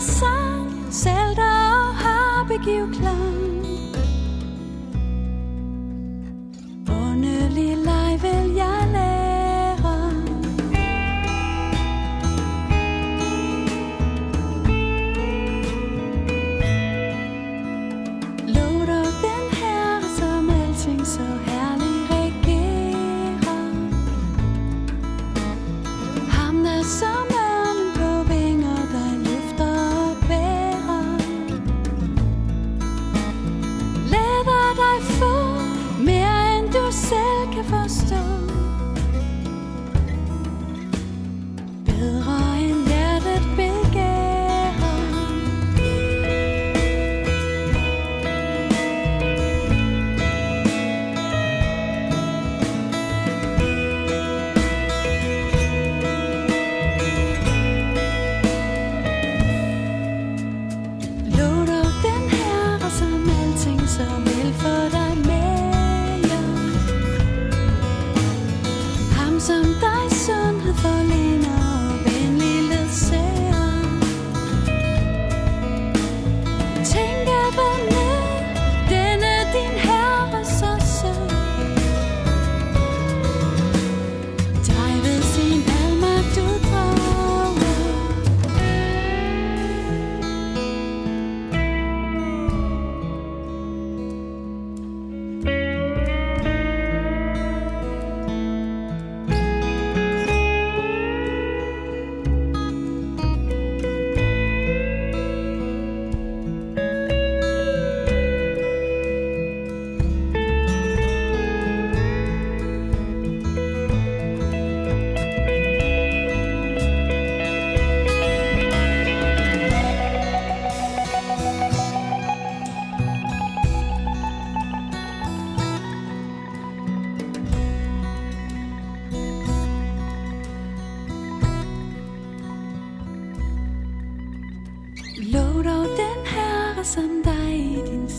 med sang, salter og harpegiv klang. Underlig leg vil jeg lære. Låter den her, som alting så herlig regerer. Ham der som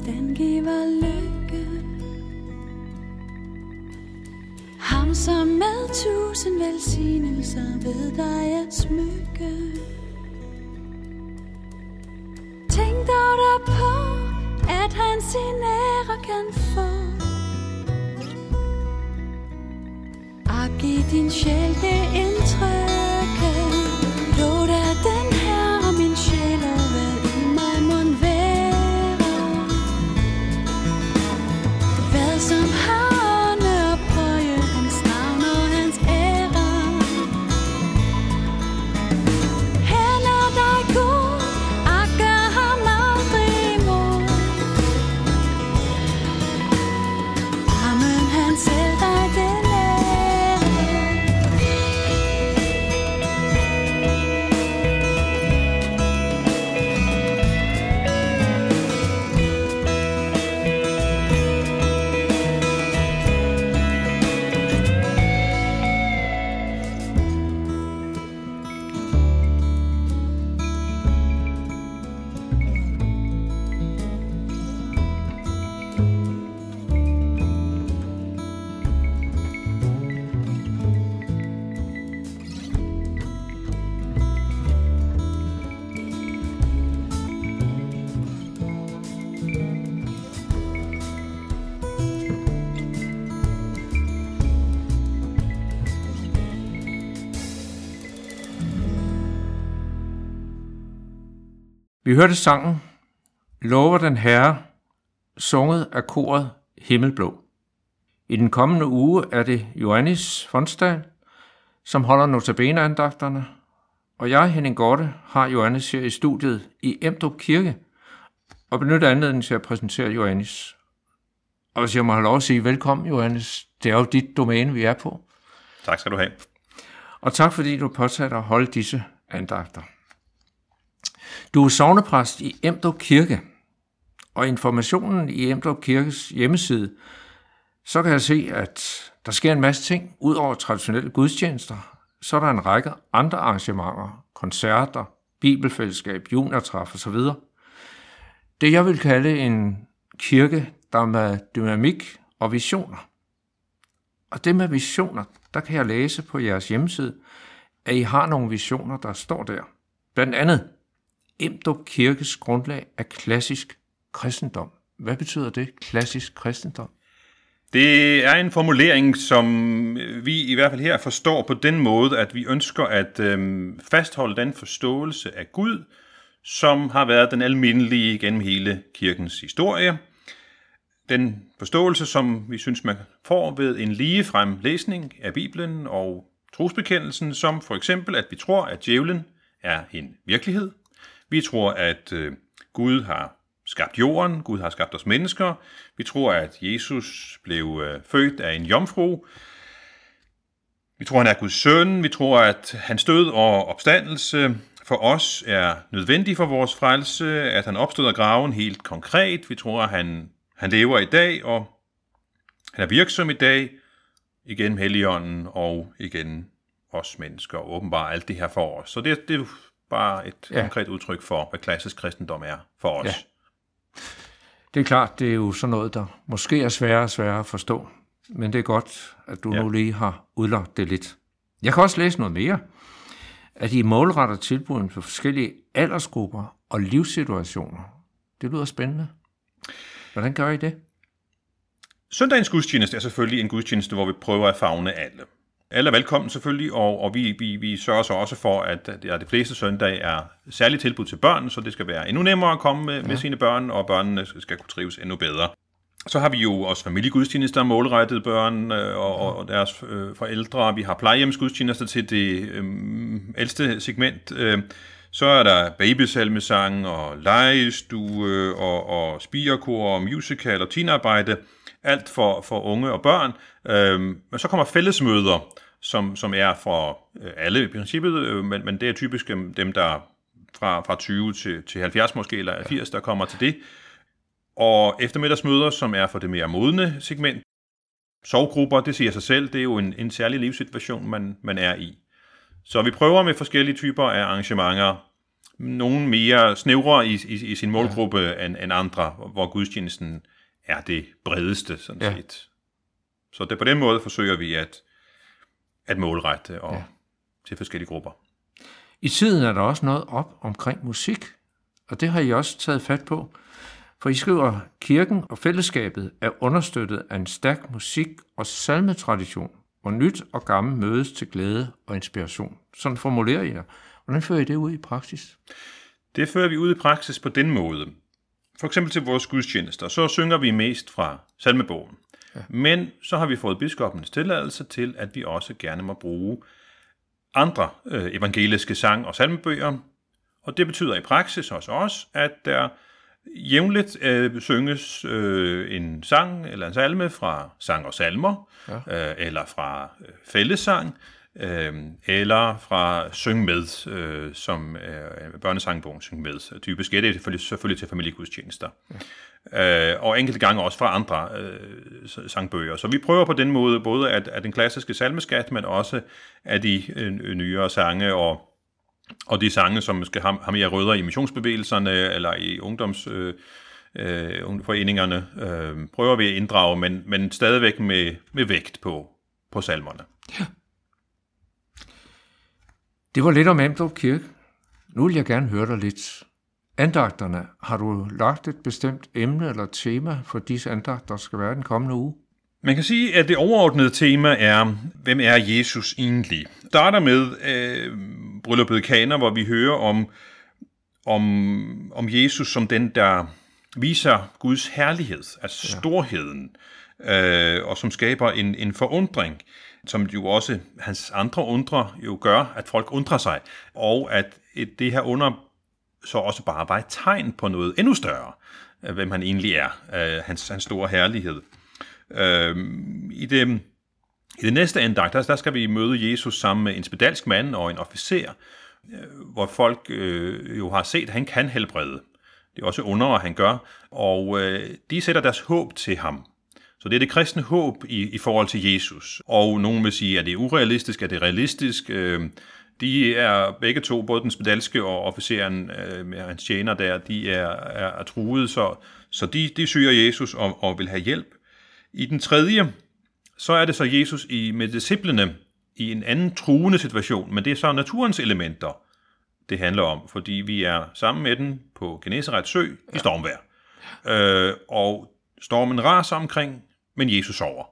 den giver lykke. Ham som med tusind velsignelser ved dig at smykke. Tænk dog der på, at han sin ære kan få. Og giv din sjæl det indtrykke Vi hørte sangen Lover den Herre, sunget af koret Himmelblå. I den kommende uge er det Johannes Fonsdal, som holder notabeneandagterne, og jeg, Henning Gorte, har Johannes her i studiet i Emdrup Kirke, og benytter anledningen til at præsentere Johannes. Og hvis jeg må have lov at sige velkommen, Johannes, det er jo dit domæne, vi er på. Tak skal du have. Og tak fordi du påsatte at holde disse andagter. Du er sovnepræst i Emdrup Kirke, og informationen i Emdrup Kirkes hjemmeside, så kan jeg se, at der sker en masse ting. Udover traditionelle gudstjenester, så er der en række andre arrangementer, koncerter, bibelfællesskab, juniortræf osv. Det jeg vil kalde en kirke, der med dynamik og visioner. Og det med visioner, der kan jeg læse på jeres hjemmeside, at I har nogle visioner, der står der. Blandt andet Emdrup Kirkes grundlag er klassisk kristendom. Hvad betyder det, klassisk kristendom? Det er en formulering, som øh, vi i hvert fald her forstår på den måde, at vi ønsker at øh, fastholde den forståelse af Gud, som har været den almindelige gennem hele kirkens historie. Den forståelse, som vi synes, man får ved en ligefrem læsning af Bibelen og trosbekendelsen, som for eksempel, at vi tror, at djævlen er en virkelighed. Vi tror, at øh, Gud har skabt jorden, Gud har skabt os mennesker. Vi tror, at Jesus blev øh, født af en jomfru. Vi tror, han er Guds søn. Vi tror, at hans død og opstandelse for os er nødvendig for vores frelse, at han opstod af graven helt konkret. Vi tror, at han, han lever i dag, og han er virksom i dag, igen Helligånden og igen os mennesker, og åbenbart alt det her for os. Så det, det bare et ja. konkret udtryk for, hvad klassisk kristendom er for os. Ja. Det er klart, det er jo sådan noget, der måske er sværere og sværere at forstå, men det er godt, at du ja. nu lige har udlagt det lidt. Jeg kan også læse noget mere, at I målretter tilbuden for forskellige aldersgrupper og livssituationer. Det lyder spændende. Hvordan gør I det? Søndagens gudstjeneste er selvfølgelig en gudstjeneste, hvor vi prøver at fagne alle. Alle er velkommen selvfølgelig, og, og vi, vi, vi sørger så også for, at ja, de fleste søndage er særligt tilbud til børn, så det skal være endnu nemmere at komme med, ja. med sine børn, og børnene skal kunne trives endnu bedre. Så har vi jo også familiegudstjenester målrettet børn øh, og, og deres øh, forældre. Vi har plejehjemsgudstjenester til det øh, ældste segment. Øh, så er der babysalmesang og legestue og, og spirkor og musical og teenarbejde. Alt for, for unge og børn. Øh, men så kommer fællesmøder, som, som er for øh, alle i princippet, øh, men, men det er typisk dem, der fra, fra 20 til, til 70 måske, eller 80, der kommer til det. Og eftermiddagsmøder, som er for det mere modne segment. Sovgrupper, det siger sig selv, det er jo en, en særlig livssituation, man, man er i. Så vi prøver med forskellige typer af arrangementer. Nogle mere snævre i, i, i sin målgruppe ja. end, end andre, hvor gudstjenesten er det bredeste, sådan ja. set. Så det, på den måde forsøger vi at, at målrette og, ja. til forskellige grupper. I tiden er der også noget op omkring musik, og det har I også taget fat på. For I skriver, kirken og fællesskabet er understøttet af en stærk musik- og salmetradition, hvor nyt og gammel mødes til glæde og inspiration. Sådan formulerer I jer. Hvordan fører I det ud i praksis? Det fører vi ud i praksis på den måde. For eksempel til vores gudstjenester, så synger vi mest fra salmebogen. Ja. Men så har vi fået biskopens tilladelse til, at vi også gerne må bruge andre øh, evangeliske sang- og salmebøger. Og det betyder i praksis hos os, at der jævnligt øh, synges øh, en sang eller en salme fra sang og salmer, ja. øh, eller fra øh, fællesang, øh, eller fra Syng med, øh, som øh, børnesangbogen Syng med. Typisk er det selvfølgelig, selvfølgelig til familiegudstjenester. Ja. Øh, og enkelte gange også fra andre øh, sangbøger. Så vi prøver på den måde både at, at den klassiske salmeskat, men også af de øh, nyere sange og og de sange, som skal have, have mere rødder i missionsbevægelserne eller i ungdoms... Øh, øh, foreningerne, øh, prøver vi at inddrage, men, men stadigvæk med, med vægt på, på salmerne. Ja. Det var lidt om Emdrup Kirke. Nu vil jeg gerne høre dig lidt. Andagterne, har du lagt et bestemt emne eller tema for disse andagter, der skal være den kommende uge? Man kan sige, at det overordnede tema er, hvem er Jesus egentlig? Starter med øh, brylluppet Kana, hvor vi hører om, om, om Jesus som den, der viser Guds herlighed, altså storheden, øh, og som skaber en, en forundring, som jo også hans andre undre jo gør, at folk undrer sig, og at det her under så også bare var et tegn på noget endnu større, øh, hvem han egentlig er, øh, hans, hans store herlighed. Øh, I det i det næste andagt, der, der skal vi møde Jesus sammen med en spedalsk mand og en officer, hvor folk øh, jo har set, at han kan helbrede. Det er også under, han gør, og øh, de sætter deres håb til ham. Så det er det kristne håb i, i forhold til Jesus. Og nogen vil sige, at det er urealistisk, at det er realistisk. Øh, de er begge to, både den spedalske og officeren øh, med hans tjener der, de er, er, er truet, så, så de, de søger Jesus og, og vil have hjælp. I den tredje så er det så Jesus i, med disciplene i en anden truende situation, men det er så naturens elementer. det handler om, fordi vi er sammen med den på Genesaret sø ja. i stormvejr. Øh, og stormen raser omkring, men Jesus sover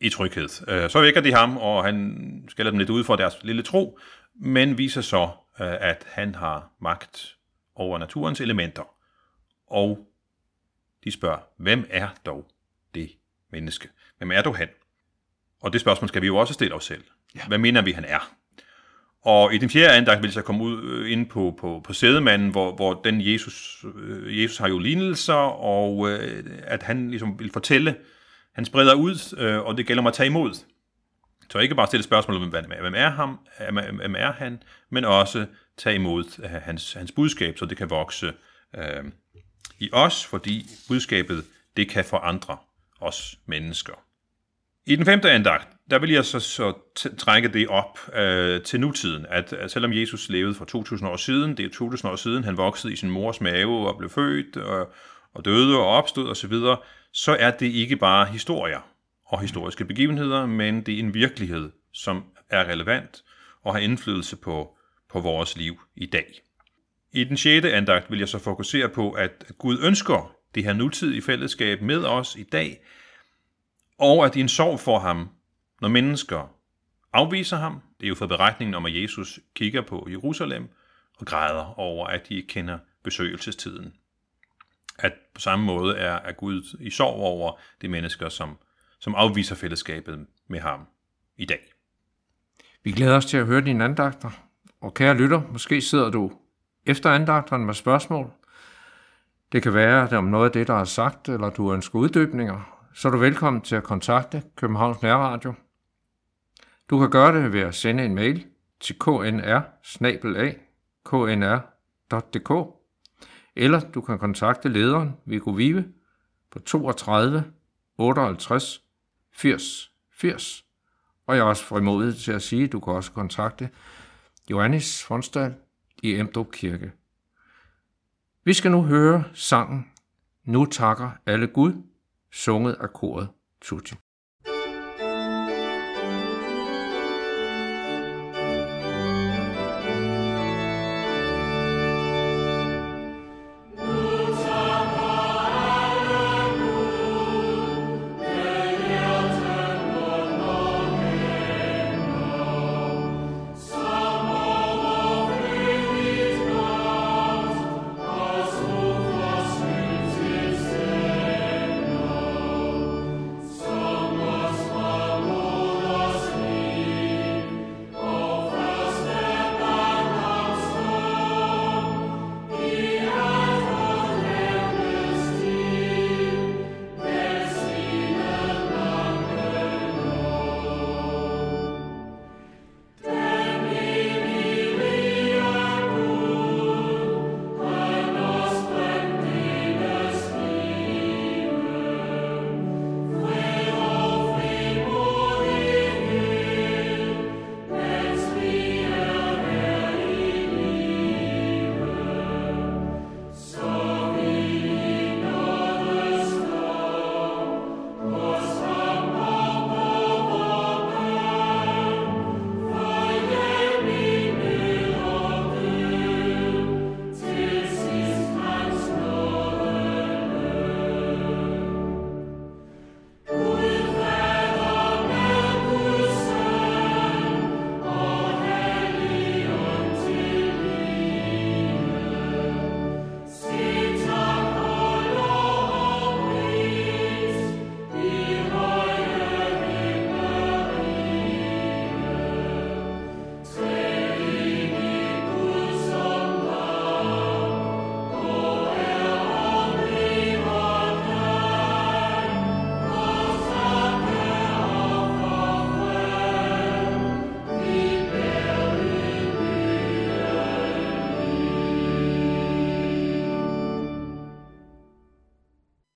i tryghed. Øh, så vækker de ham, og han skal dem lidt ud for deres lille tro, men viser så, øh, at han har magt over naturens elementer. Og de spørger, hvem er dog det menneske? Hvem er du han? Og det spørgsmål skal vi jo også stille os selv. Ja. Hvad mener vi, han er? Og i den fjerde andagt vil jeg så komme ud øh, ind på, på, på sædemanden, hvor, hvor den Jesus, øh, Jesus har jo lignelser, og øh, at han ligesom vil fortælle, han spreder ud, øh, og det gælder om at tage imod. Så ikke bare stille spørgsmål om, hvem er, ham, hvem er han, men også tage imod øh, hans, hans budskab, så det kan vokse øh, i os, fordi budskabet, det kan forandre os mennesker. I den femte andagt, der vil jeg så, så trække det op øh, til nutiden, at, at selvom Jesus levede for 2000 år siden, det er 2000 år siden, han voksede i sin mors mave og blev født og, og døde og opstod osv., så, så er det ikke bare historier og historiske begivenheder, men det er en virkelighed, som er relevant og har indflydelse på, på vores liv i dag. I den sjette andagt vil jeg så fokusere på, at Gud ønsker det her nutidige fællesskab med os i dag, og at det er en sorg for ham, når mennesker afviser ham. Det er jo for beretningen om, at Jesus kigger på Jerusalem og græder over, at de ikke kender besøgelsestiden. At på samme måde er, er Gud i sorg over de mennesker, som, som afviser fællesskabet med ham i dag. Vi glæder os til at høre dine andagter. Og kære lytter, måske sidder du efter andagterne med spørgsmål. Det kan være det om noget af det, der er sagt, eller du ønsker uddybninger, så er du velkommen til at kontakte Københavns Nærradio. Du kan gøre det ved at sende en mail til knr knr.dk eller du kan kontakte lederen Viggo Vive på 32 58 80 80. Og jeg er også frimodig til at sige, at du kan også kontakte Johannes Fonsdal i Emdrup Kirke. Vi skal nu høre sangen Nu takker alle Gud sunget af koret Tutti.